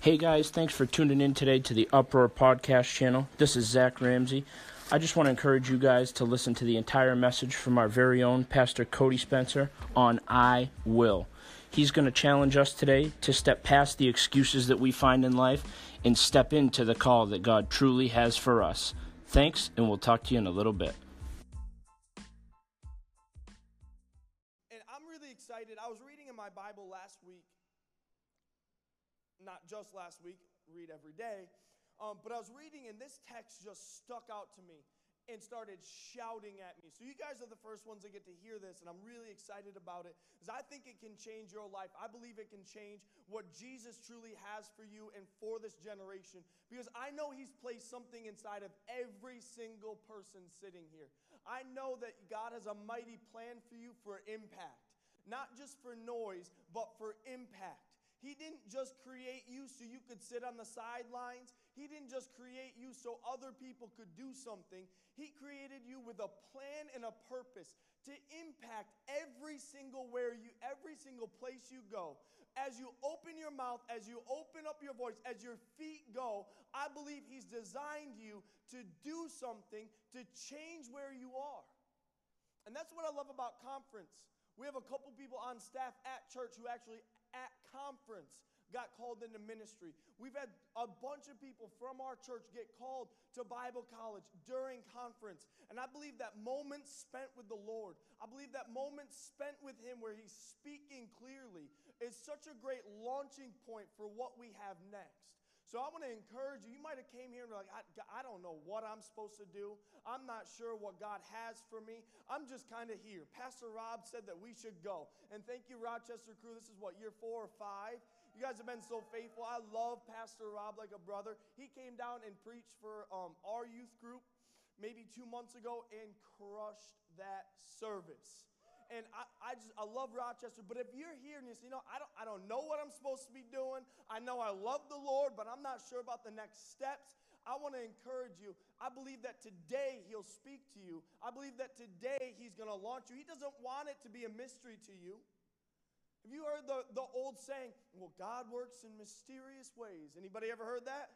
Hey guys, thanks for tuning in today to the Uproar Podcast channel. This is Zach Ramsey. I just want to encourage you guys to listen to the entire message from our very own Pastor Cody Spencer on I Will. He's going to challenge us today to step past the excuses that we find in life and step into the call that God truly has for us. Thanks, and we'll talk to you in a little bit. And I'm really excited. I was reading in my Bible last week, not just last week, read every day, um, but I was reading and this text just stuck out to me and started shouting at me. So, you guys are the first ones that get to hear this, and I'm really excited about it because I think it can change your life. I believe it can change what Jesus truly has for you and for this generation because I know He's placed something inside of every single person sitting here. I know that God has a mighty plan for you for impact, not just for noise, but for impact. He didn't just create you so you could sit on the sidelines. He didn't just create you so other people could do something. He created you with a plan and a purpose to impact every single where you every single place you go. As you open your mouth, as you open up your voice, as your feet go, I believe he's designed you to do something to change where you are. And that's what I love about conference. We have a couple people on staff at church who actually conference got called into ministry. We've had a bunch of people from our church get called to Bible college during conference. And I believe that moment spent with the Lord, I believe that moment spent with Him where He's speaking clearly is such a great launching point for what we have next. So I want to encourage you. You might have came here and like, I, I don't know what I'm supposed to do. I'm not sure what God has for me. I'm just kind of here. Pastor Rob said that we should go. And thank you, Rochester crew. This is what, year four or five? You guys have been so faithful. I love Pastor Rob like a brother. He came down and preached for um, our youth group maybe two months ago and crushed that service and I, I just I love Rochester. But if you're here and you say, you know, I don't I don't know what I'm supposed to be doing. I know I love the Lord, but I'm not sure about the next steps. I want to encourage you. I believe that today He'll speak to you. I believe that today He's going to launch you. He doesn't want it to be a mystery to you. Have you heard the, the old saying, well, God works in mysterious ways? Anybody ever heard that?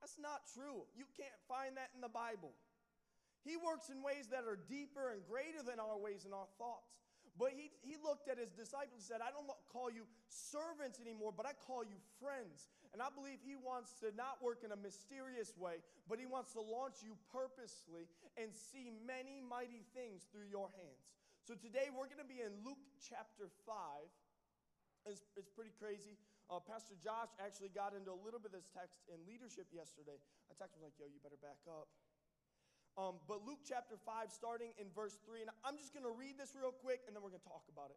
That's not true. You can't find that in the Bible. He works in ways that are deeper and greater than our ways and our thoughts. But he, he looked at his disciples and said, I don't call you servants anymore, but I call you friends. And I believe he wants to not work in a mysterious way, but he wants to launch you purposely and see many mighty things through your hands. So today we're going to be in Luke chapter 5. It's, it's pretty crazy. Uh, Pastor Josh actually got into a little bit of this text in leadership yesterday. I texted him like, yo, you better back up. Um, but Luke chapter 5, starting in verse 3, and I'm just going to read this real quick and then we're going to talk about it.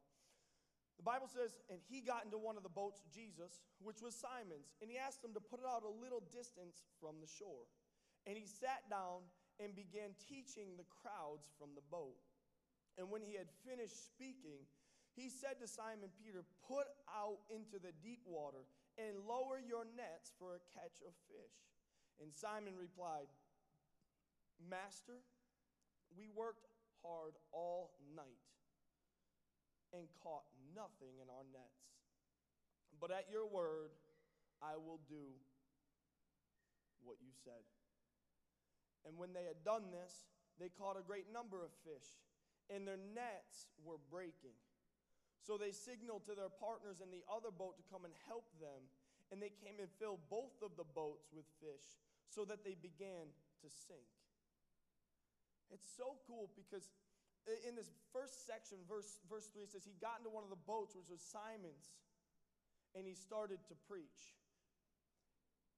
The Bible says, And he got into one of the boats, Jesus, which was Simon's, and he asked him to put it out a little distance from the shore. And he sat down and began teaching the crowds from the boat. And when he had finished speaking, he said to Simon Peter, Put out into the deep water and lower your nets for a catch of fish. And Simon replied, Master, we worked hard all night and caught nothing in our nets. But at your word, I will do what you said. And when they had done this, they caught a great number of fish, and their nets were breaking. So they signaled to their partners in the other boat to come and help them, and they came and filled both of the boats with fish, so that they began to sink. It's so cool because in this first section, verse, verse 3 says, He got into one of the boats, which was Simon's, and he started to preach.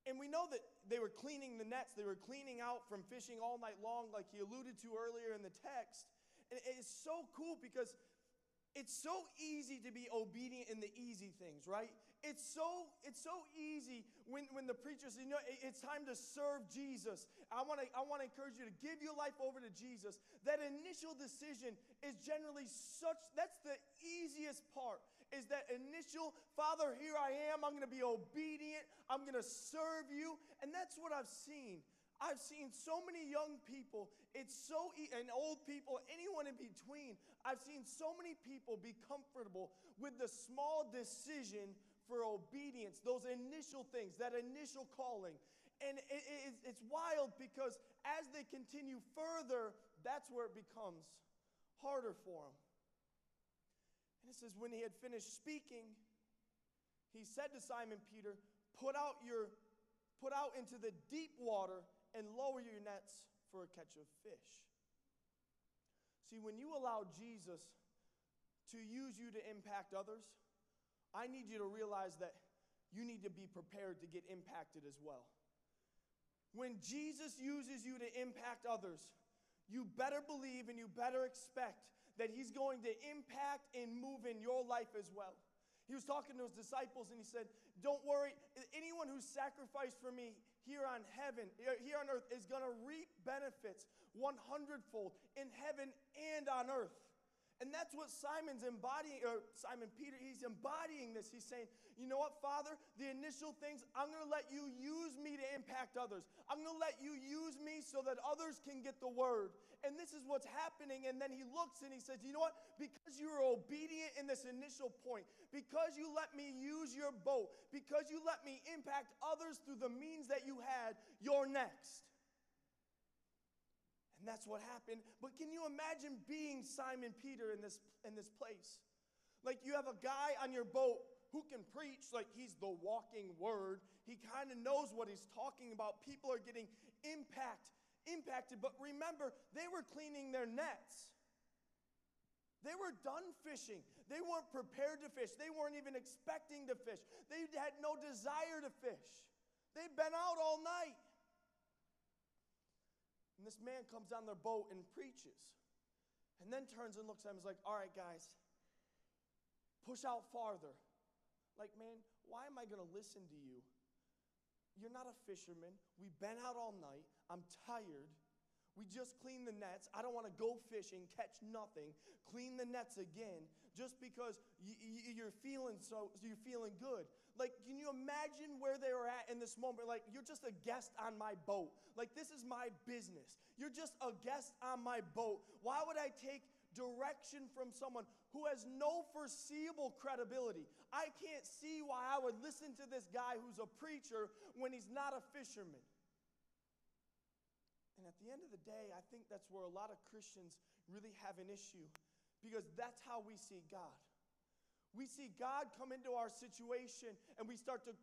And we know that they were cleaning the nets, they were cleaning out from fishing all night long, like he alluded to earlier in the text. And it's so cool because it's so easy to be obedient in the easy things, right? It's so, it's so easy when, when the preacher says, you know, it's time to serve Jesus. I want to I wanna encourage you to give your life over to Jesus. That initial decision is generally such, that's the easiest part, is that initial, Father, here I am. I'm going to be obedient. I'm going to serve you. And that's what I've seen. I've seen so many young people, it's so, and old people, anyone in between. I've seen so many people be comfortable with the small decision for obedience, those initial things, that initial calling. And it, it, it's wild because as they continue further, that's where it becomes harder for them. And it says, when he had finished speaking, he said to Simon Peter, Put out your put out into the deep water and lower your nets for a catch of fish. See, when you allow Jesus to use you to impact others, I need you to realize that you need to be prepared to get impacted as well. When Jesus uses you to impact others, you better believe and you better expect that He's going to impact and move in your life as well. He was talking to his disciples and he said, Don't worry, anyone who sacrificed for me here on heaven, uh, here on earth, is going to reap benefits 100 fold in heaven and on earth. And that's what Simon's embodying, or Simon Peter, he's embodying this. He's saying, you know what, Father? The initial things, I'm going to let you use me to impact others. I'm going to let you use me so that others can get the word. And this is what's happening. And then he looks and he says, you know what? Because you were obedient in this initial point, because you let me use your boat, because you let me impact others through the means that you had, you're next. And that's what happened. But can you imagine being Simon Peter in this, in this place? Like you have a guy on your boat who can preach like he's the walking word. He kind of knows what he's talking about. People are getting impact, impacted. But remember, they were cleaning their nets. They were done fishing. They weren't prepared to fish. They weren't even expecting to fish. They had no desire to fish. They'd been out all night. And this man comes on their boat and preaches. And then turns and looks at him and is like, All right, guys, push out farther. Like, man, why am I going to listen to you? You're not a fisherman. We've been out all night. I'm tired. We just cleaned the nets. I don't want to go fishing, catch nothing, clean the nets again just because you're feeling so you're feeling good. Like, can you imagine where they were at in this moment? Like, you're just a guest on my boat. Like, this is my business. You're just a guest on my boat. Why would I take direction from someone who has no foreseeable credibility? I can't see why I would listen to this guy who's a preacher when he's not a fisherman. And at the end of the day, I think that's where a lot of Christians really have an issue because that's how we see God. We see God come into our situation and we start to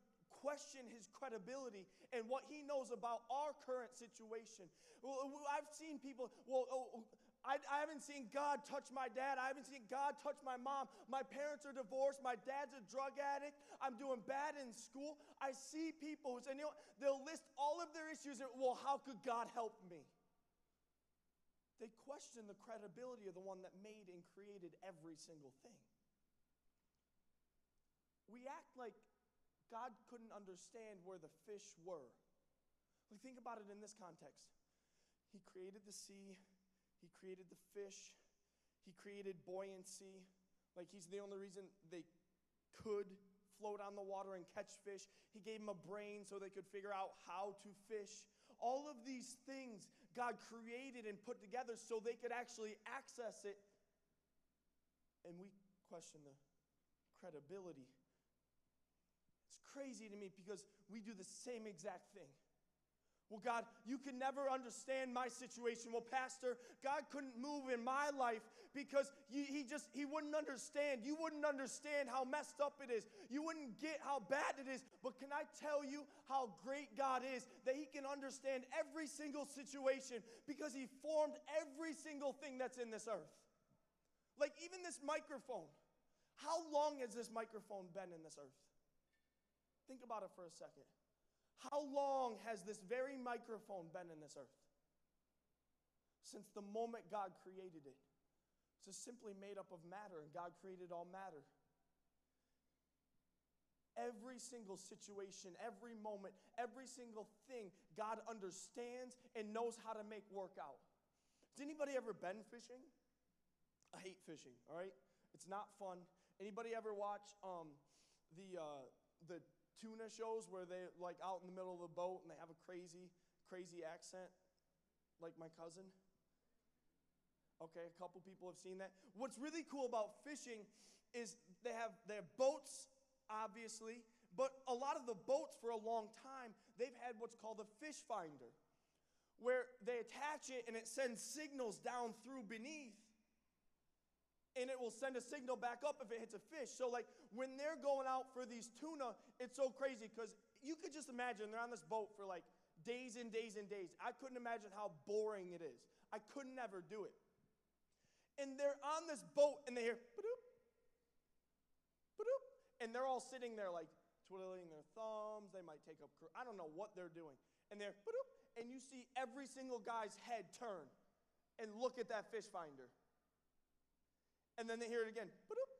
question his credibility and what he knows about our current situation. Well, I've seen people, well, oh, oh, I, I, haven't seen God touch my dad. I haven't seen God touch my mom. My parents are divorced. My dad's a drug addict. I'm doing bad in school. I see people who say, you know, they'll list all of their issues and, well, how could God help me? They question the credibility of the one that made and created every single thing. We act like God couldn't understand where the fish were. We think about it in this context. He created the sea, he created the fish, He created buoyancy. Like He's the only reason they could float on the water and catch fish. He gave them a brain so they could figure out how to fish. All of these things God created and put together so they could actually access it. And we question the credibility. Crazy to me because we do the same exact thing. Well, God, you can never understand my situation. Well, Pastor, God couldn't move in my life because he just, he wouldn't understand. You wouldn't understand how messed up it is. You wouldn't get how bad it is. But can I tell you how great God is that he can understand every single situation because he formed every single thing that's in this earth? Like even this microphone. How long has this microphone been in this earth? Think about it for a second. How long has this very microphone been in this earth? Since the moment God created it. It's just simply made up of matter, and God created all matter. Every single situation, every moment, every single thing, God understands and knows how to make work out. Has anybody ever been fishing? I hate fishing, all right? It's not fun. Anybody ever watch um, the, uh, the tuna shows where they like out in the middle of the boat and they have a crazy, crazy accent, like my cousin. Okay, a couple people have seen that. What's really cool about fishing is they have have boats obviously, but a lot of the boats for a long time, they've had what's called a fish finder, where they attach it and it sends signals down through beneath. And it will send a signal back up if it hits a fish. So, like when they're going out for these tuna, it's so crazy because you could just imagine they're on this boat for like days and days and days. I couldn't imagine how boring it is. I could never do it. And they're on this boat and they hear, ba-doop, ba-doop, and they're all sitting there like twiddling their thumbs. They might take up, I don't know what they're doing. And they're, and you see every single guy's head turn and look at that fish finder. And then they hear it again, ba-doop,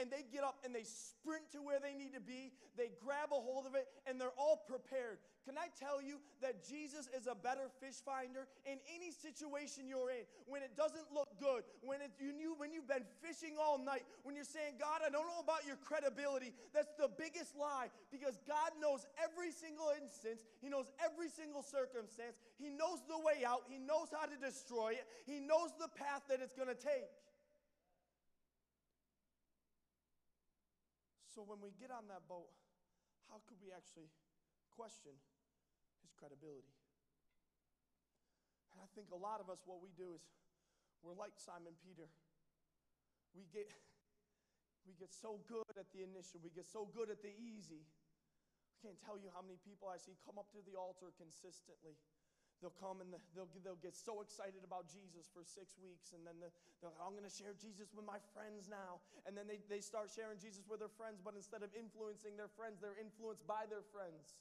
and they get up and they sprint to where they need to be. They grab a hold of it and they're all prepared. Can I tell you that Jesus is a better fish finder in any situation you're in? When it doesn't look good, when, it, you, when you've been fishing all night, when you're saying, God, I don't know about your credibility, that's the biggest lie because God knows every single instance, He knows every single circumstance, He knows the way out, He knows how to destroy it, He knows the path that it's going to take. So when we get on that boat, how could we actually question his credibility? And I think a lot of us, what we do is we're like Simon Peter. We get, we get so good at the initial, we get so good at the easy. I can't tell you how many people I see come up to the altar consistently They'll come and they'll, they'll get so excited about Jesus for six weeks, and then they'll, I'm going to share Jesus with my friends now. And then they, they start sharing Jesus with their friends, but instead of influencing their friends, they're influenced by their friends.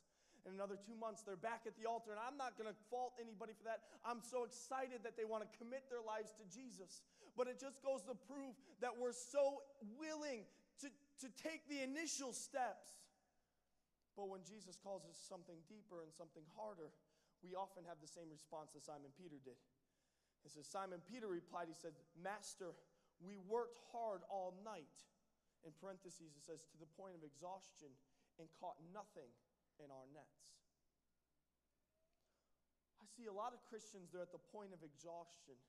In another two months, they're back at the altar, and I'm not going to fault anybody for that. I'm so excited that they want to commit their lives to Jesus. But it just goes to prove that we're so willing to, to take the initial steps. But when Jesus calls us something deeper and something harder, we often have the same response that Simon Peter did. It says, Simon Peter replied, he said, Master, we worked hard all night. In parentheses, it says, to the point of exhaustion and caught nothing in our nets. I see a lot of Christians, they're at the point of exhaustion.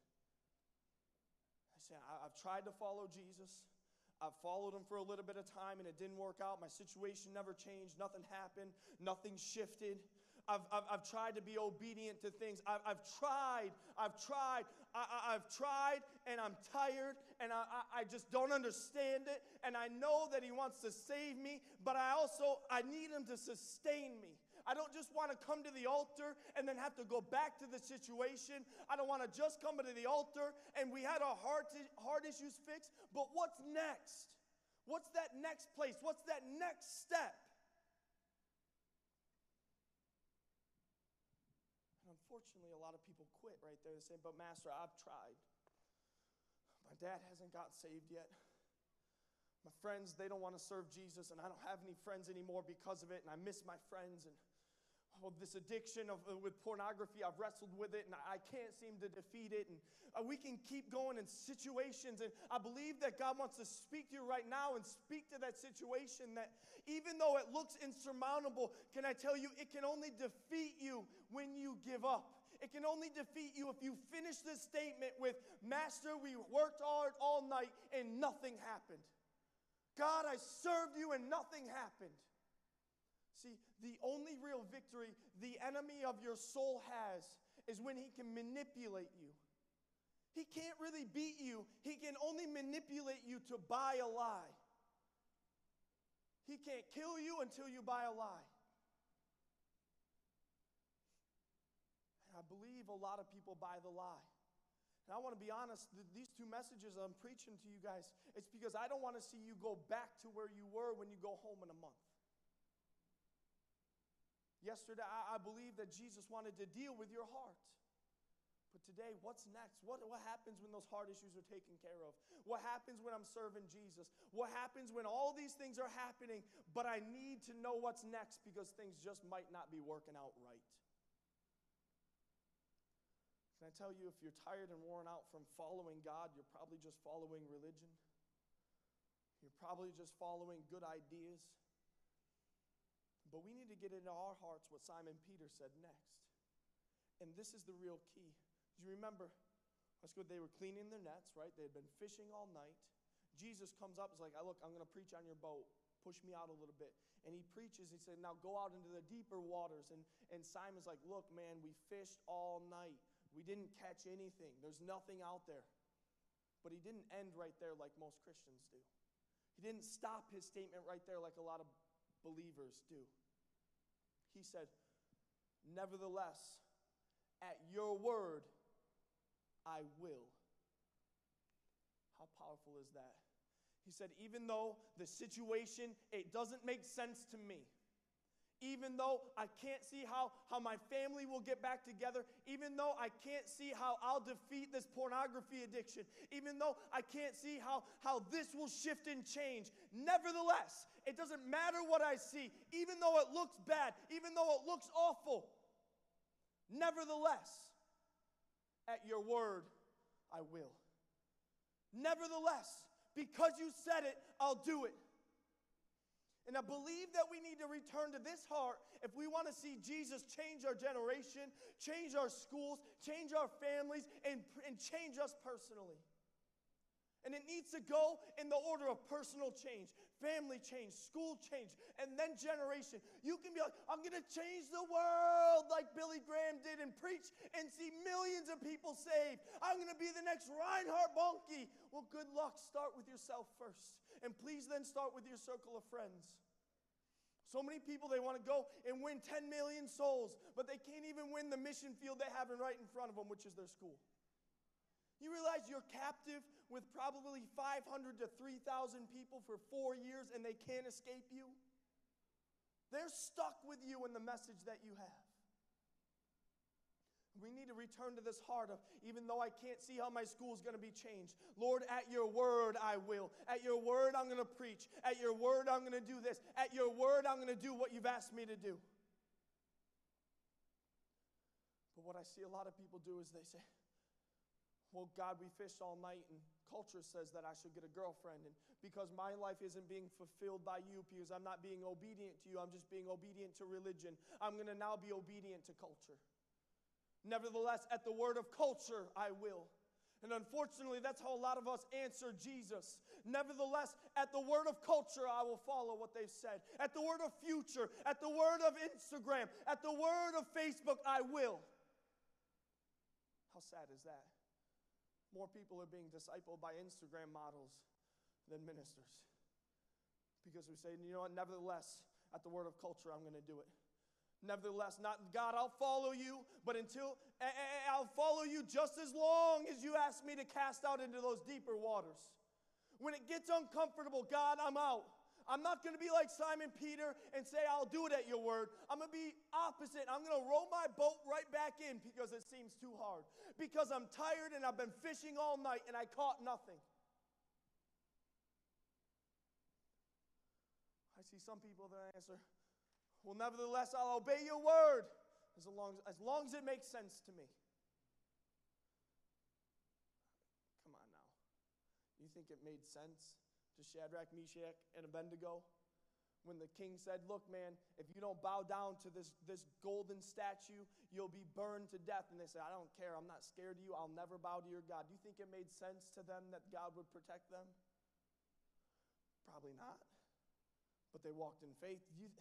I say, I've tried to follow Jesus. I've followed him for a little bit of time and it didn't work out. My situation never changed. Nothing happened. Nothing shifted. I've, I've, I've tried to be obedient to things. I've, I've tried, I've tried, I, have tried, and I'm tired, and I, I, I just don't understand it. And I know that He wants to save me, but I also I need Him to sustain me. I don't just want to come to the altar and then have to go back to the situation. I don't want to just come to the altar and we had our heart, heart issues fixed. But what's next? What's that next place? What's that next step? unfortunately, a lot of people quit right there. They say, But, Master, I've tried. My dad hasn't got saved yet. My friends, they don't want to serve Jesus, and I don't have any friends anymore because of it, and I miss my friends. And well, this addiction of, uh, with pornography, I've wrestled with it and I, I can't seem to defeat it. And uh, we can keep going in situations. And I believe that God wants to speak to you right now and speak to that situation that even though it looks insurmountable, can I tell you, it can only defeat you when you give up. It can only defeat you if you finish this statement with, Master, we worked hard all night and nothing happened. God, I served you and nothing happened. See, the only real victory the enemy of your soul has is when he can manipulate you. He can't really beat you, he can only manipulate you to buy a lie. He can't kill you until you buy a lie. And I a lot of people buy the lie. And I want to be honest, these two messages I'm preaching to you guys, it's because I don't want to see you go back to where you were when you go home in a month. Yesterday, I, I believe that Jesus wanted to deal with your heart. But today, what's next? What, what happens when those heart issues are taken care of? What happens when I'm serving Jesus? What happens when all these things are happening, but I need to know what's next because things just might not be working out right? Can I tell you, if you're tired and worn out from following God, you're probably just following religion. You're probably just following good ideas. But we need to get into our hearts what Simon Peter said next. And this is the real key. Do you remember? Let's go. They were cleaning their nets, right? They had been fishing all night. Jesus comes up, and is like, Look, I'm going to preach on your boat. Push me out a little bit. And he preaches, he said, Now go out into the deeper waters. And, and Simon's like, Look, man, we fished all night. We didn't catch anything. There's nothing out there. But he didn't end right there like most Christians do. He didn't stop his statement right there like a lot of believers do. He said, Nevertheless, at your word, I will. How powerful is that? He said, even though the situation, it doesn't make sense to me. Even though I can't see how, how my family will get back together, even though I can't see how I'll defeat this pornography addiction, even though I can't see how, how this will shift and change, nevertheless, it doesn't matter what I see, even though it looks bad, even though it looks awful, nevertheless, at your word, I will. Nevertheless, because you said it, I'll do it. And I believe that we need to return to this heart if we want to see Jesus change our generation, change our schools, change our families, and, and change us personally. And it needs to go in the order of personal change, family change, school change, and then generation. You can be like, I'm going to change the world like Billy Graham did and preach and see millions of people saved. I'm going to be the next Reinhard Bonnke. Well, good luck. Start with yourself first. And please then start with your circle of friends. So many people, they want to go and win 10 million souls, but they can't even win the mission field they have right in front of them, which is their school. You realize you're captive with probably 500 to 3,000 people for four years and they can't escape you? They're stuck with you in the message that you have. We need to return to this heart of even though I can't see how my school is going to be changed, Lord, at your word I will. At your word I'm going to preach. At your word I'm going to do this. At your word I'm going to do what you've asked me to do. But what I see a lot of people do is they say, well, God, we fished all night, and culture says that I should get a girlfriend. And because my life isn't being fulfilled by you, because I'm not being obedient to you, I'm just being obedient to religion, I'm going to now be obedient to culture. Nevertheless, at the word of culture, I will. And unfortunately, that's how a lot of us answer Jesus. Nevertheless, at the word of culture, I will follow what they've said. At the word of future, at the word of Instagram, at the word of Facebook, I will. How sad is that? More people are being discipled by Instagram models than ministers. Because we say, you know what, nevertheless, at the word of culture, I'm going to do it. Nevertheless, not God, I'll follow you, but until I'll follow you just as long as you ask me to cast out into those deeper waters. When it gets uncomfortable, God, I'm out. I'm not going to be like Simon Peter and say, I'll do it at your word. I'm going to be opposite. I'm going to row my boat right back in because it seems too hard. Because I'm tired and I've been fishing all night and I caught nothing. I see some people that answer, Well, nevertheless, I'll obey your word as long as, as, long as it makes sense to me. Come on now. You think it made sense? to Shadrach, Meshach, and Abednego when the king said, Look, man, if you don't bow down to this, this golden statue, you'll be burned to death. And they said, I don't care. I'm not scared of you. I'll never bow to your God. Do you think it made sense to them that God would protect them? Probably not. But they walked in faith. You,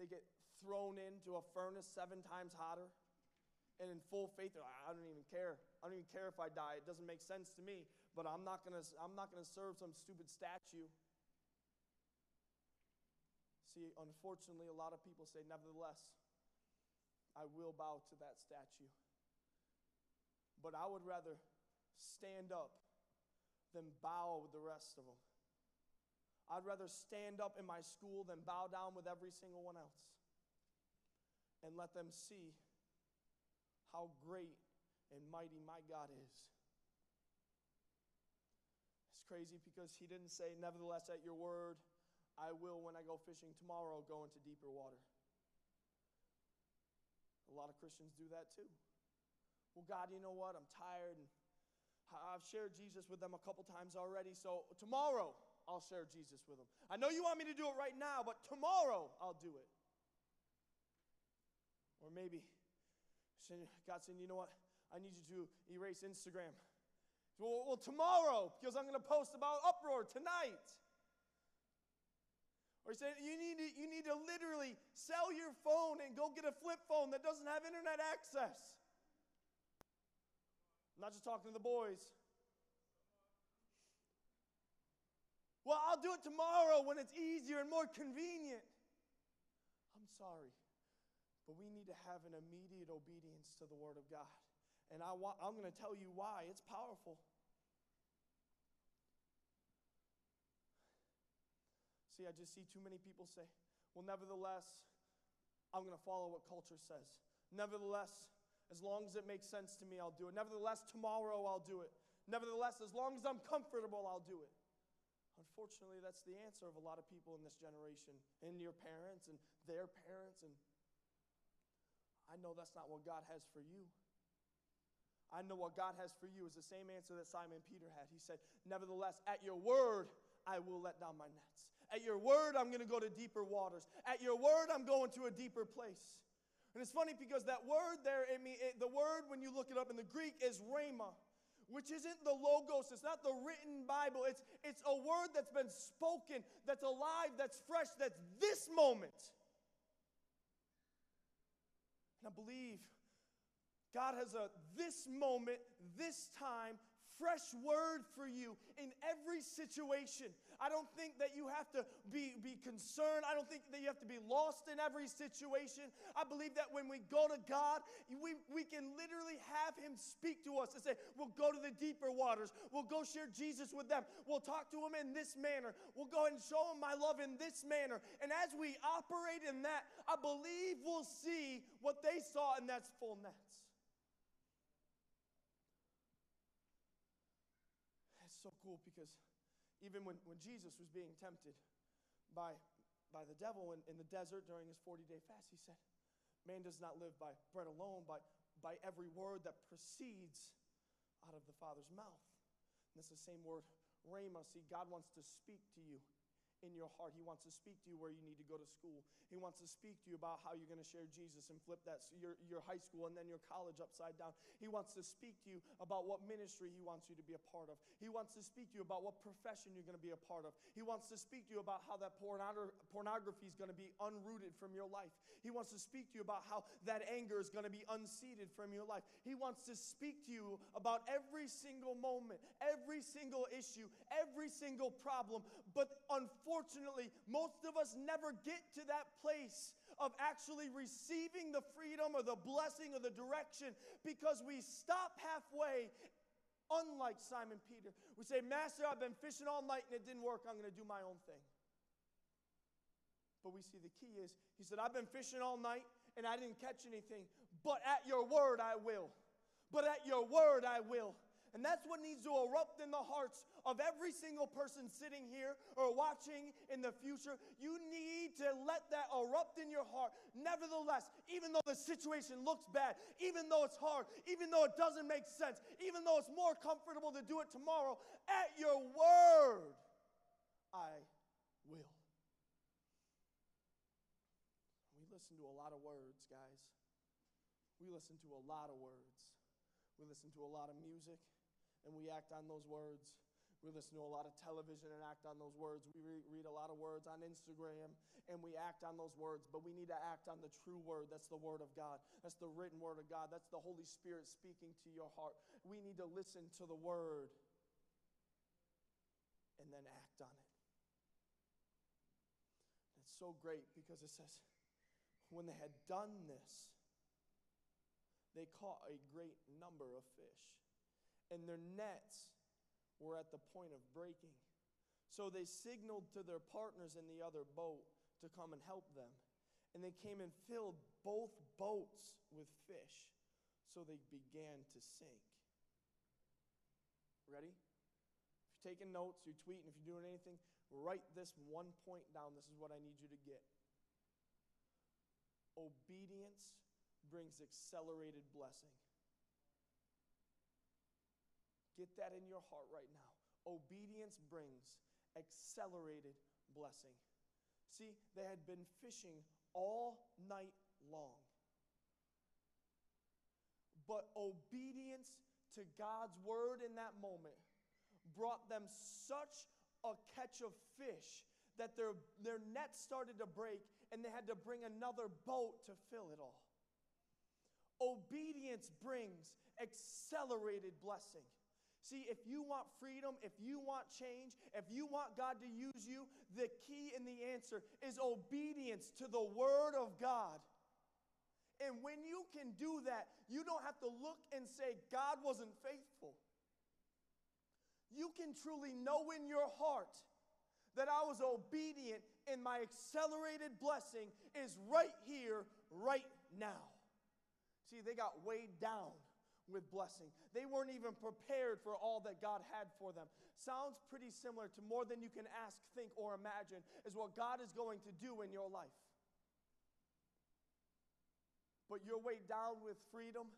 they get thrown into a furnace seven times hotter. And in full faith, like, I don't even care. I don't even care if I die. It doesn't make sense to me but I'm not going to I'm not going to serve some stupid statue. See, unfortunately, a lot of people say, nevertheless, I will bow to that statue. But I would rather stand up than bow with the rest of them. I'd rather stand up in my school than bow down with every single one else. And let them see how great and mighty my God is It's crazy because he didn't say, Nevertheless, at your word, I will, when I go fishing tomorrow, go into deeper water. A lot of Christians do that too. Well, God, you know what? I'm tired and I've shared Jesus with them a couple times already, so tomorrow I'll share Jesus with them. I know you want me to do it right now, but tomorrow I'll do it. Or maybe God said, you know what? I need you to erase Instagram Well, well tomorrow, because I'm going to post about uproar tonight. Or he said, you need, to, you need to literally sell your phone and go get a flip phone that doesn't have internet access. I'm not just talking to the boys. Well, I'll do it tomorrow when it's easier and more convenient. I'm sorry, but we need to have an immediate obedience to the Word of God. And I want, I'm going to tell you why. It's powerful. See, I just see too many people say, well, nevertheless, I'm going to follow what culture says. Nevertheless, as long as it makes sense to me, I'll do it. Nevertheless, tomorrow I'll do it. Nevertheless, as long as I'm comfortable, I'll do it. Unfortunately, that's the answer of a lot of people in this generation, and your parents and their parents. And I know that's not what God has for you. I know what God has for you is the same answer that Simon Peter had. He said, Nevertheless, at your word, I will let down my nets. At your word, I'm going to go to deeper waters. At your word, I'm going to a deeper place. And it's funny because that word there, it, the word, when you look it up in the Greek, is rhema, which isn't the logos. It's not the written Bible. It's, it's a word that's been spoken, that's alive, that's fresh, that's this moment. And I believe God has a this moment, this time, fresh word for you in every situation. I don't think that you have to be, be concerned. I don't think that you have to be lost in every situation. I believe that when we go to God, we, we can literally have Him speak to us and say, We'll go to the deeper waters. We'll go share Jesus with them. We'll talk to Him in this manner. We'll go and show Him my love in this manner. And as we operate in that, I believe we'll see what they saw, and that's full nets. it's so cool because even when, when Jesus was being tempted by, by the devil in, in the desert during his 40 day fast, he said, Man does not live by bread alone, but by every word that proceeds out of the Father's mouth. And it's the same word, rhema. See, God wants to speak to you in your heart. He wants to speak to you where you need to go to school. He wants to speak to you about how you're going to share Jesus and flip that your, your high school and then your college upside down. He wants to speak to you about what ministry he wants you to be a part of. He wants to speak to you about what profession you're going to be a part of. He wants to speak to you about how that pornography is going to be unrooted from your life. He wants to speak to you about how that anger is going to be unseated from your life. He wants to speak to you about every single moment, every single issue, every single problem. But unfortunately, unfortunately, most of us never get to that place of actually receiving the freedom or the blessing or the direction because we stop halfway. Unlike Simon Peter, we say, Master, I've been fishing all night and it didn't work. I'm going to do my own thing. But we see the key is, he said, I've been fishing all night and I didn't catch anything, but at your word I will. But at your word I will. And that's what needs to erupt in the hearts of every single person sitting here or watching in the future. You need to let that erupt in your heart. Nevertheless, even though the situation looks bad, even though it's hard, even though it doesn't make sense, even though it's more comfortable to do it tomorrow, at your word, I will. We listen to a lot of words, guys. We listen to a lot of words. We listen to a lot of music and we act on those words. We listen to a lot of television and act on those words. We re- read a lot of words on Instagram and we act on those words, but we need to act on the true word. That's the word of God. That's the written word of God. That's the Holy Spirit speaking to your heart. We need to listen to the word and then act on it. It's so great because it says, when they had done this, they caught a great number of fish and their nets were at the point of breaking. So they signaled to their partners in the other boat to come and help them. And they came and filled both boats with fish. So they began to sink. Ready? If you're taking notes, you're tweeting, if you're doing anything, write this one point down. This is what I need you to get. Obedience brings accelerated blessing. Get that in your heart right now. Obedience brings accelerated blessing. See, they had been fishing all night long. But obedience to God's word in that moment brought them such a catch of fish that their, their nets started to break and they had to bring another boat to fill it all. Obedience brings accelerated blessing. See, if you want freedom, if you want change, if you want God to use you, the key and the answer is obedience to the Word of God. And when you can do that, you don't have to look and say, God wasn't faithful. You can truly know in your heart that I was obedient and my accelerated blessing is right here, right now. See, they got weighed down with blessing. They weren't even prepared for all that God had for them. Sounds pretty similar to more than you can ask, think, or imagine, is what God is going to do in your life. But you're weighed down with freedom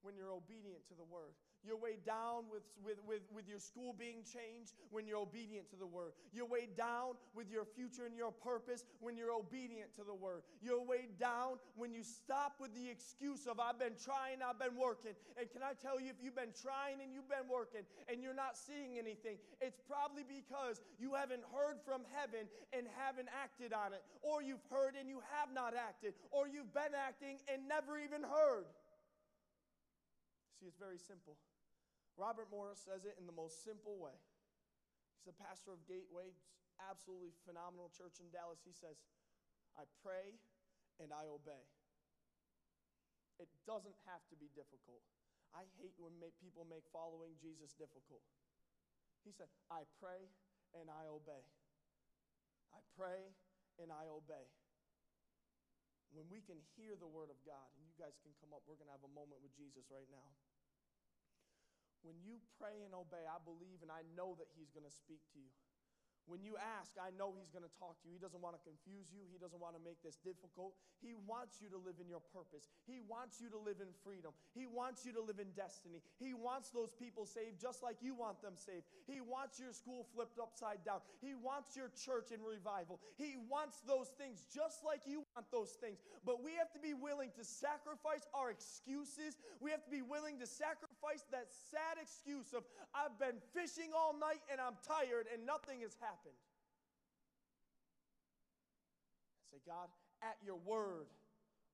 when you're obedient to the word. You're weighed down with, with, with, with your school being changed when you're obedient to the word. You're weighed down with your future and your purpose when you're obedient to the word. You're weighed down when you stop with the excuse of, I've been trying, I've been working. And can I tell you, if you've been trying and you've been working and you're not seeing anything, it's probably because you haven't heard from heaven and haven't acted on it. Or you've heard and you have not acted. Or you've been acting and never even heard. See, it's very simple. Robert Morris says it in the most simple way. He's the pastor of Gateway, absolutely phenomenal church in Dallas. He says, I pray and I obey. It doesn't have to be difficult. I hate when people make following Jesus difficult. He said, I pray and I obey. I pray and I obey. When we can hear the word of God, and you guys can come up, we're going to have a moment with Jesus right now. When you pray and obey, I believe and I know that He's going to speak to you. When you ask, I know He's going to talk to you. He doesn't want to confuse you. He doesn't want to make this difficult. He wants you to live in your purpose. He wants you to live in freedom. He wants you to live in destiny. He wants those people saved just like you want them saved. He wants your school flipped upside down. He wants your church in revival. He wants those things just like you want those things. But we have to be willing to sacrifice our excuses. We have to be willing to sacrifice that sad excuse of, I've been fishing all night and I'm tired and nothing has happened happened. Say, God, at your word,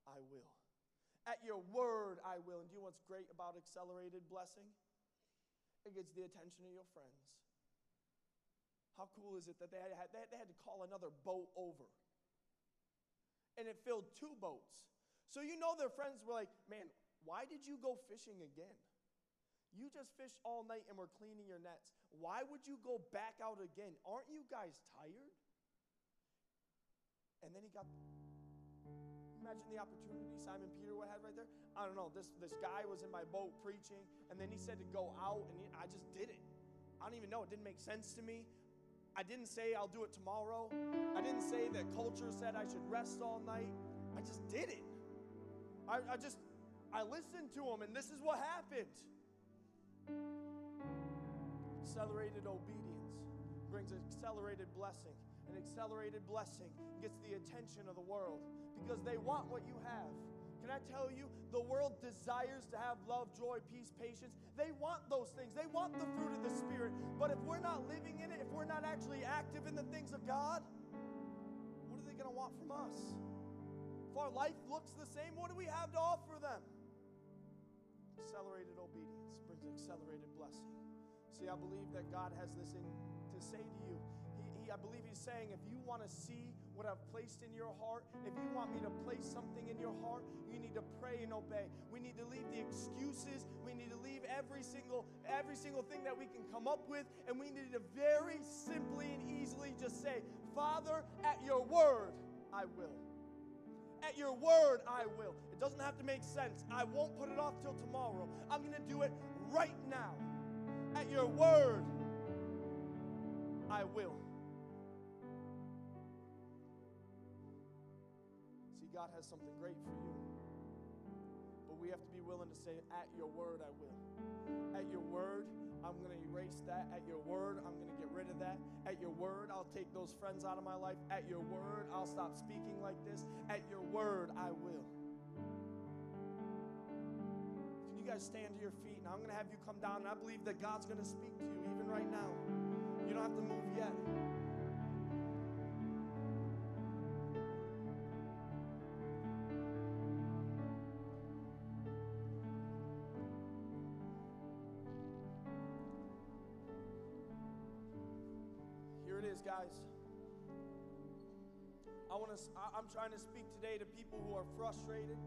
I will. At your word, I will. And do you know what's great about accelerated blessing? It gets the attention of your friends. How cool is it that they had, they had to call another boat over? And it filled two boats. So you know their friends were like, man, why did you go fishing again? You just fished all night and were cleaning your nets. Why would you go back out again? Aren't you guys tired? And then he got. Imagine the opportunity Simon Peter would have had right there. I don't know. This, this guy was in my boat preaching, and then he said to go out, and he, I just did it. I don't even know. It didn't make sense to me. I didn't say I'll do it tomorrow. I didn't say that culture said I should rest all night. I just did it. I, I just, I listened to him, and this is what happened. Accelerated obedience brings accelerated blessing. An accelerated blessing gets the attention of the world because they want what you have. Can I tell you, the world desires to have love, joy, peace, patience. They want those things. They want the fruit of the Spirit. But if we're not living in it, if we're not actually active in the things of God, what are they going to want from us? If our life looks the same, what do we have to offer them? Accelerated obedience brings accelerated blessing. See, I believe that God has this in, to say to you. He, he, I believe He's saying, if you want to see what I've placed in your heart, if you want me to place something in your heart, you need to pray and obey. We need to leave the excuses. We need to leave every single every single thing that we can come up with, and we need to very simply and easily just say, Father, at your word, I will. At your word, I will. It doesn't have to make sense. I won't put it off till tomorrow. I'm going to do it right now. At your word, I will. See, God has something great for you. But we have to be willing to say, At your word, I will. At your word, I'm going to erase that. At your word, I'm going to rid of that. At your word, I'll take those friends out of my life. At your word, I'll stop speaking like this. At your word, I will. Can You guys stand to your feet, and I'm going to have you come down, and I believe that God's going to speak to you even right now. You don't have to move yet. Guys. I want to. I'm trying to speak today to people who are frustrated.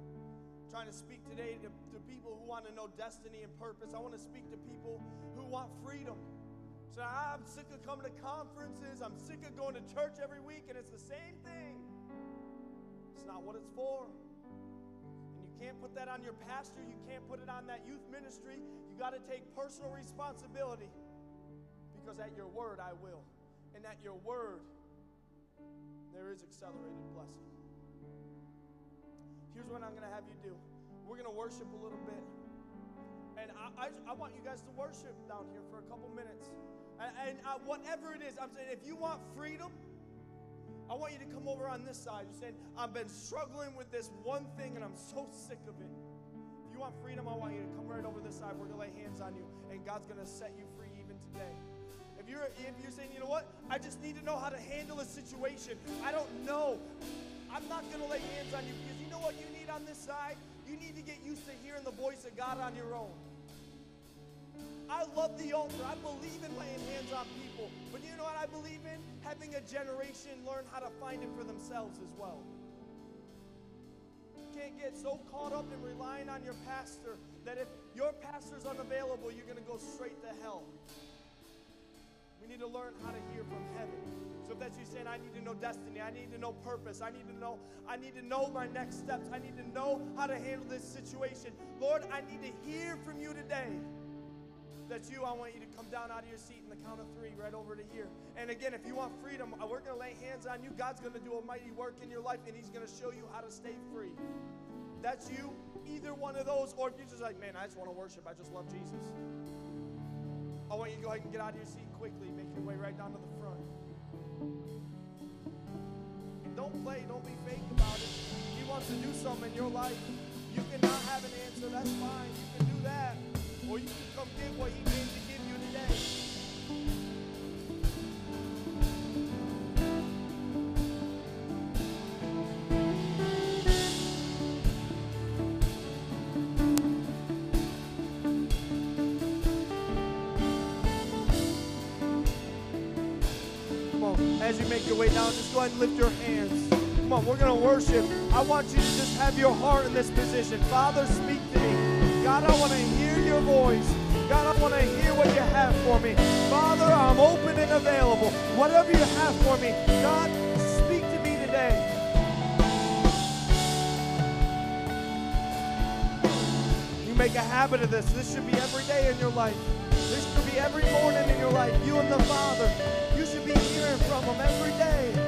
trying to speak today to, to people who want to know destiny and purpose. I want to speak to people who want freedom. So I'm sick of coming to conferences. I'm sick of going to church every week, and it's the same thing. It's not what it's for. And you can't put that on your pastor. You can't put it on that youth ministry. You got to take personal responsibility because at your word I will. And at your word, there is accelerated blessing. Here's what I'm going to have you do we're going to worship a little bit. And I, I, I, want you guys to worship down here for a couple minutes. And, and uh, whatever it is, I'm saying, if you want freedom, I want you to come over on this side. You're saying, I've been struggling with this one thing and I'm so sick of it. If you want freedom, I want you to come right over this side. We're going to lay hands on you, and God's going to set you free even today. You're, if you're saying, you know what, I just need to know how to handle a situation, I don't know. I'm not going to lay hands on you because you know what you need on this side? You need to get used to hearing the voice of God on your own. I love the altar. I believe in laying hands on people. But you know what I believe in? Having a generation learn how to find it for themselves as well. You can't get so caught up in relying on your pastor that if your pastor's unavailable, you're going to go straight to hell. We need to learn how to hear from heaven. So if that's you saying, I need to know destiny, I need to know purpose, I need to know, I need to know my next steps, I need to know how to handle this situation. Lord, I need to hear from you today. That's you, I want you to come down out of your seat in the count of three, right over to here. And again, if you want freedom, uh, we're going to lay hands on you. God's going to do a mighty work in your life, and He's going to show you how to stay free. That's you, either one of those, or if you're just like, man, I just want to worship, I just love Jesus. I want you to go ahead and get out of your seat quickly. Make your way right down to the front. Don't play, don't be fake about it. He wants to do something in your life. You cannot have an answer, that's fine. You can do that. Or you can come get what he came to give you today. As you make your way down, just go ahead and lift your hands. Come on, we're going to worship. I want you to just have your heart in this position. Father, speak to me. God, I want to hear your voice. God, I want to hear what you have for me. Father, I'm open and available. Whatever you have for me, God, speak to me today. You make a habit of this. This should be every day in your life. This should be every morning in your life. You and the Father. You should be from every day.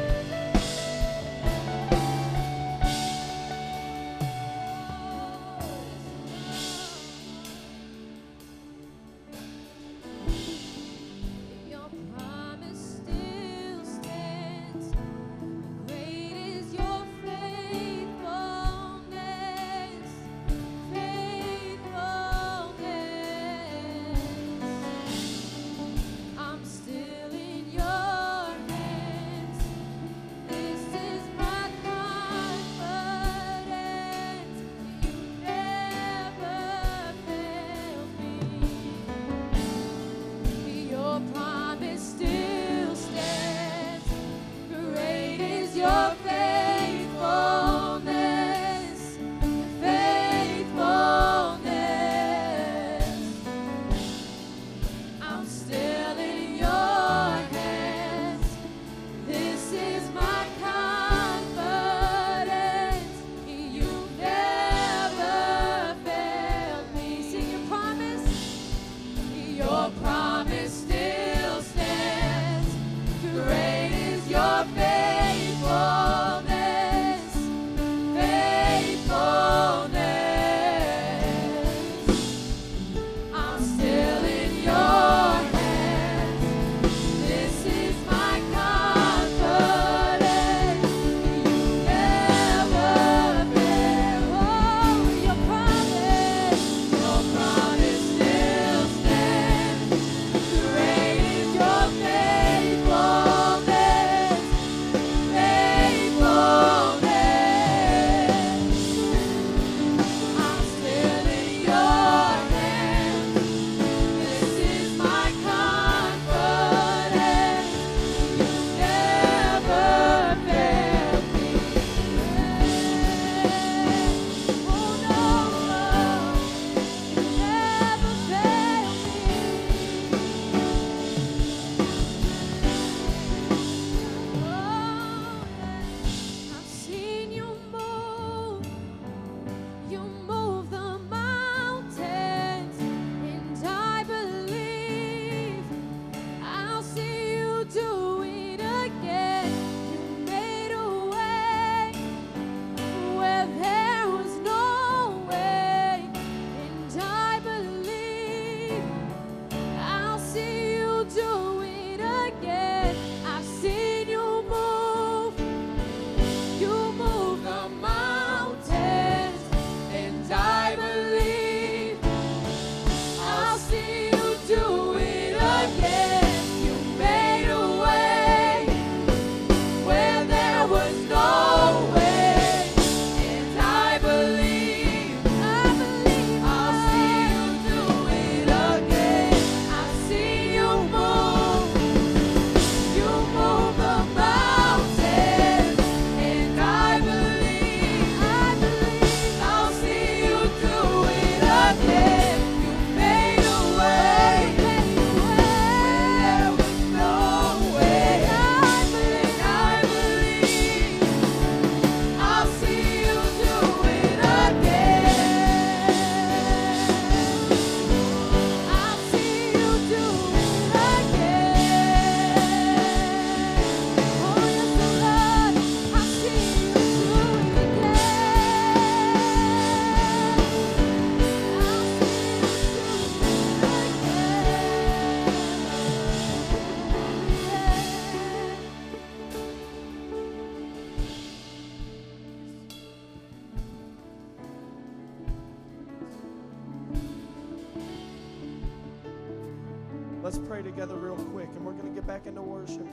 Together real quick, and we're going to get back into worship.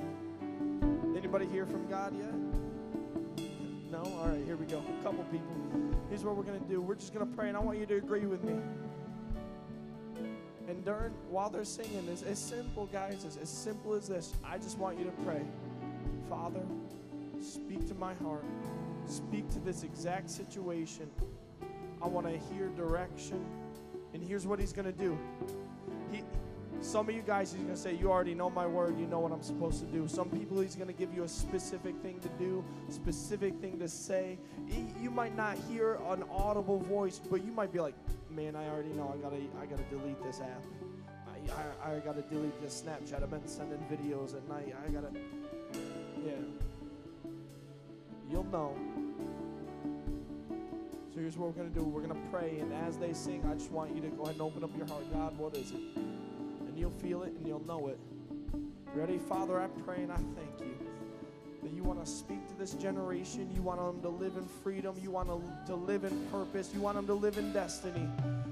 Anybody hear from God yet? No? All right, here we go. A couple people. Here's what we're going to do. We're just going to pray, and I want you to agree with me. And during, while they're singing, it's as simple, guys, as, as simple as this. I just want you to pray. Father, speak to my heart. Speak to this exact situation. I want to hear direction. And here's what he's going to do. He, some of you guys, he's going to say, You already know my word. You know what I'm supposed to do. Some people, he's going to give you a specific thing to do, specific thing to say. You might not hear an audible voice, but you might be like, Man, I already know. I gotta, I gotta delete this app. I, I, I gotta delete this Snapchat. I've been sending videos at night. I gotta, yeah. You'll know. So here's what we're going to do. We're going to pray, and as they sing, I just want you to go ahead and open up your heart. God, what is it? You'll feel it and you'll know it. Ready? Father, I pray and I thank you that you want to speak to this generation. You want them to live in freedom. You want them to live in purpose. You want them to live in destiny.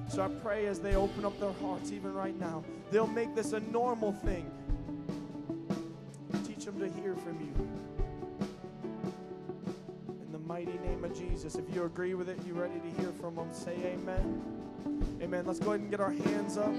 So I pray as they open up their hearts, even right now, they'll make this a normal thing. Teach them to hear from you. In the mighty name of Jesus. If you agree with it, you ready to hear from them, say amen. Amen. Let's go ahead and get our hands up.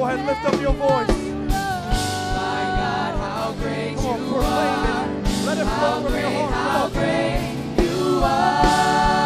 Go ahead lift up your voice. My God, how great Come on, you proclaim are. it. Let it flow How from your heart. how great you are.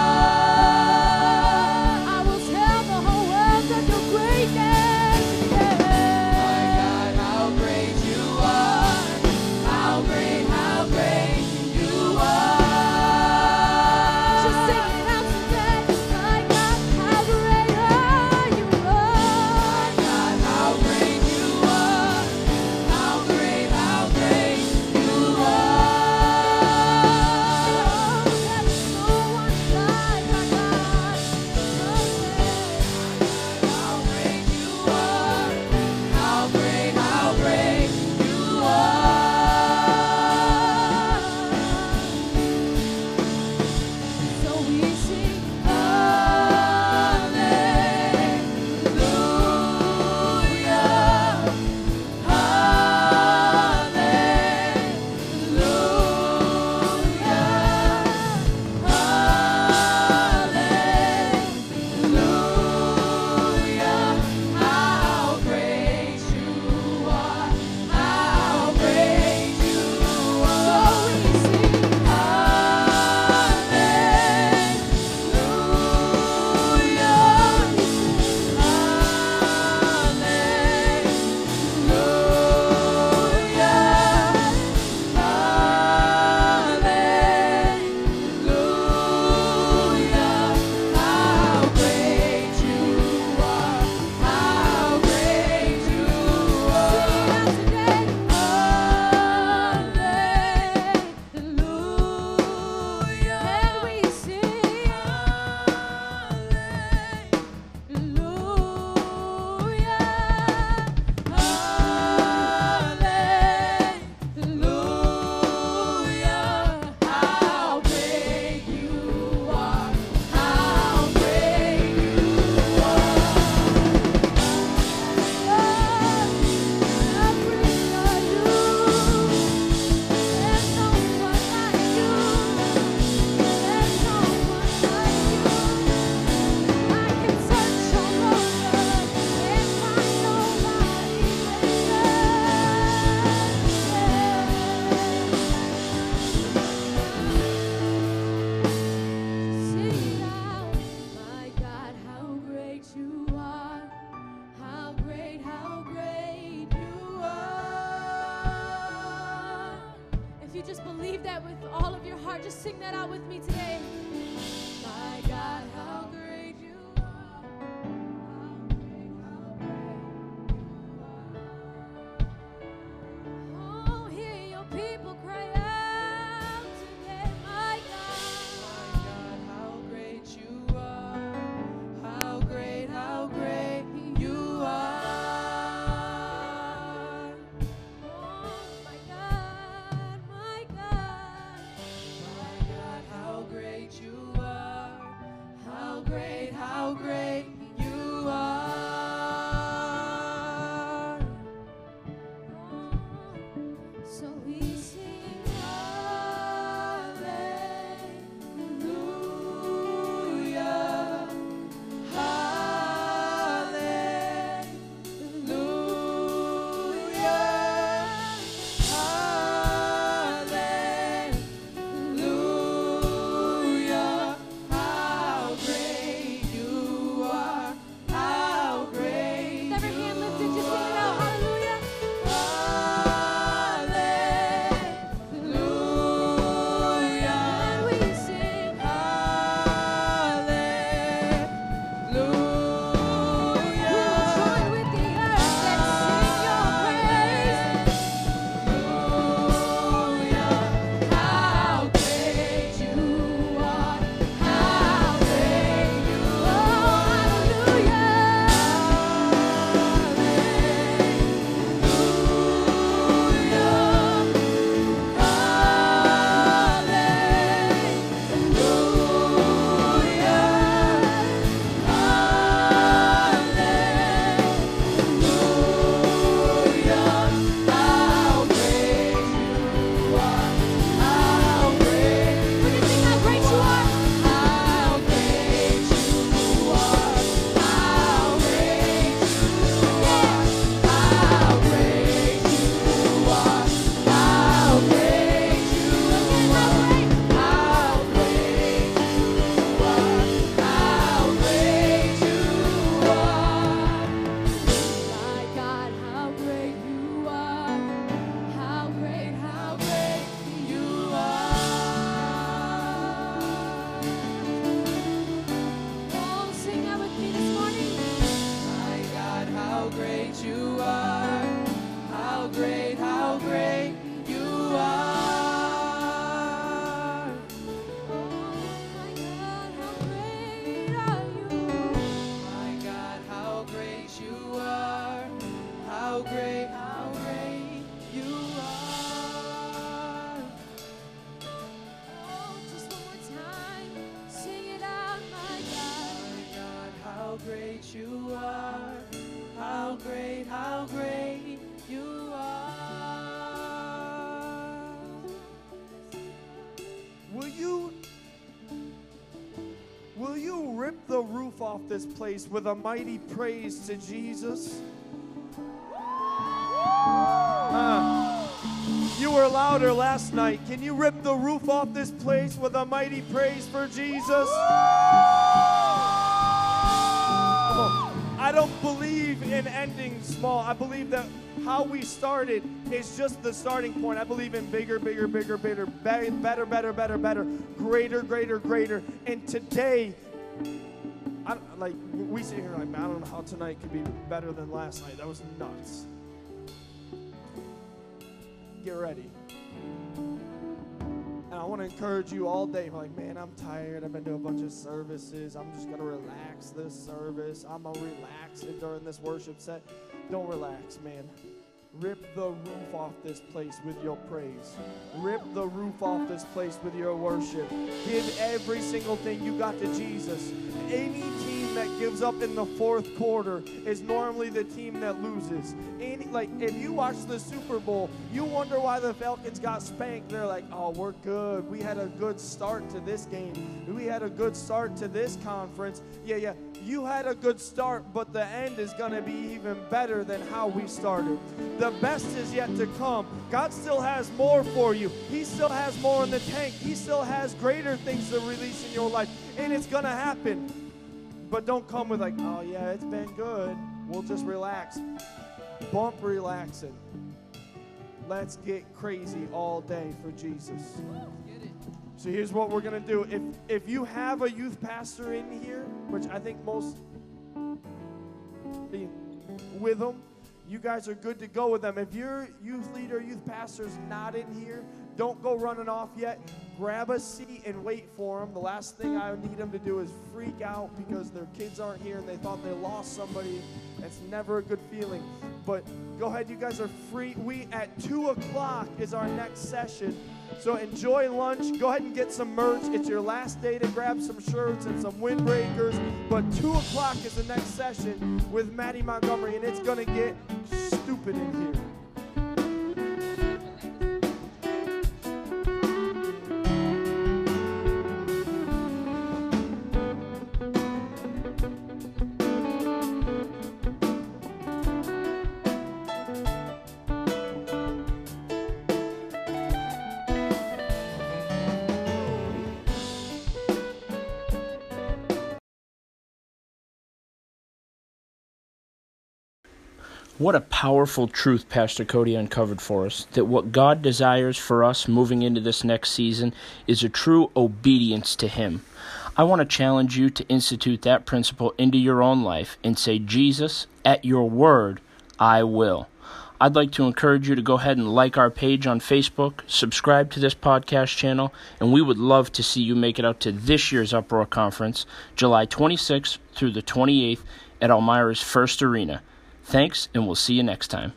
Off this place with a mighty praise to Jesus? Uh, you were louder last night. Can you rip the roof off this place with a mighty praise for Jesus? I don't believe in ending small. I believe that how we started is just the starting point. I believe in bigger, bigger, bigger, bigger, better, better, better, better, better, greater, greater, greater. And today, I, like we sit here like, man, I don't know how tonight could be better than last night. That was nuts. Get ready. And I want to encourage you all day. Like, man, I'm tired. I've been to a bunch of services. I'm just to relax this service. I'm to relax it during this worship set. Don't relax, man. Rip the roof off this place with your praise. Rip the roof off this place with your worship. Give every single thing you got to Jesus. Any team that gives up in the fourth quarter is normally the team that loses. Any, like if you watch the Super Bowl, you wonder why the Falcons got spanked. They're like, "Oh, we're good. We had a good start to this game. We had a good start to this conference." Yeah, yeah you had a good start, but the end is going to be even better than how we started. The best is yet to come. God still has more for you, He still has more in the tank, He still has greater things to release in your life, and it's going to happen. But don't come with, like, oh, yeah, it's been good. We'll just relax. Bump relaxing. Let's get crazy all day for Jesus. So here's what we're going to do. If, if you have a youth pastor in here, which I think most be with them, you guys are good to go with them. If your youth leader, youth pastor is not in here, don't go running off yet. Grab a seat and wait for them. The last thing I need them to do is freak out because their kids aren't here and they thought they lost somebody. That's never a good feeling. But go ahead, you guys are free. We at two o'clock is our next session. So enjoy lunch. Go ahead and get some merch. It's your last day to grab some shirts and some windbreakers. But 2 o'clock is the next session with Maddie Montgomery, and it's going to get stupid in here. What a powerful truth Pastor Cody uncovered for us that what God desires for us moving into this next season is a true obedience to Him. I want to challenge you to institute that principle into your own life and say, Jesus, at your word, I will. I'd like to encourage you to go ahead and like our page on Facebook, subscribe to this podcast channel, and we would love to see you make it out to this year's Uproar Conference, July 26th through the 28th at Elmira's First Arena. Thanks, and we'll see you next time.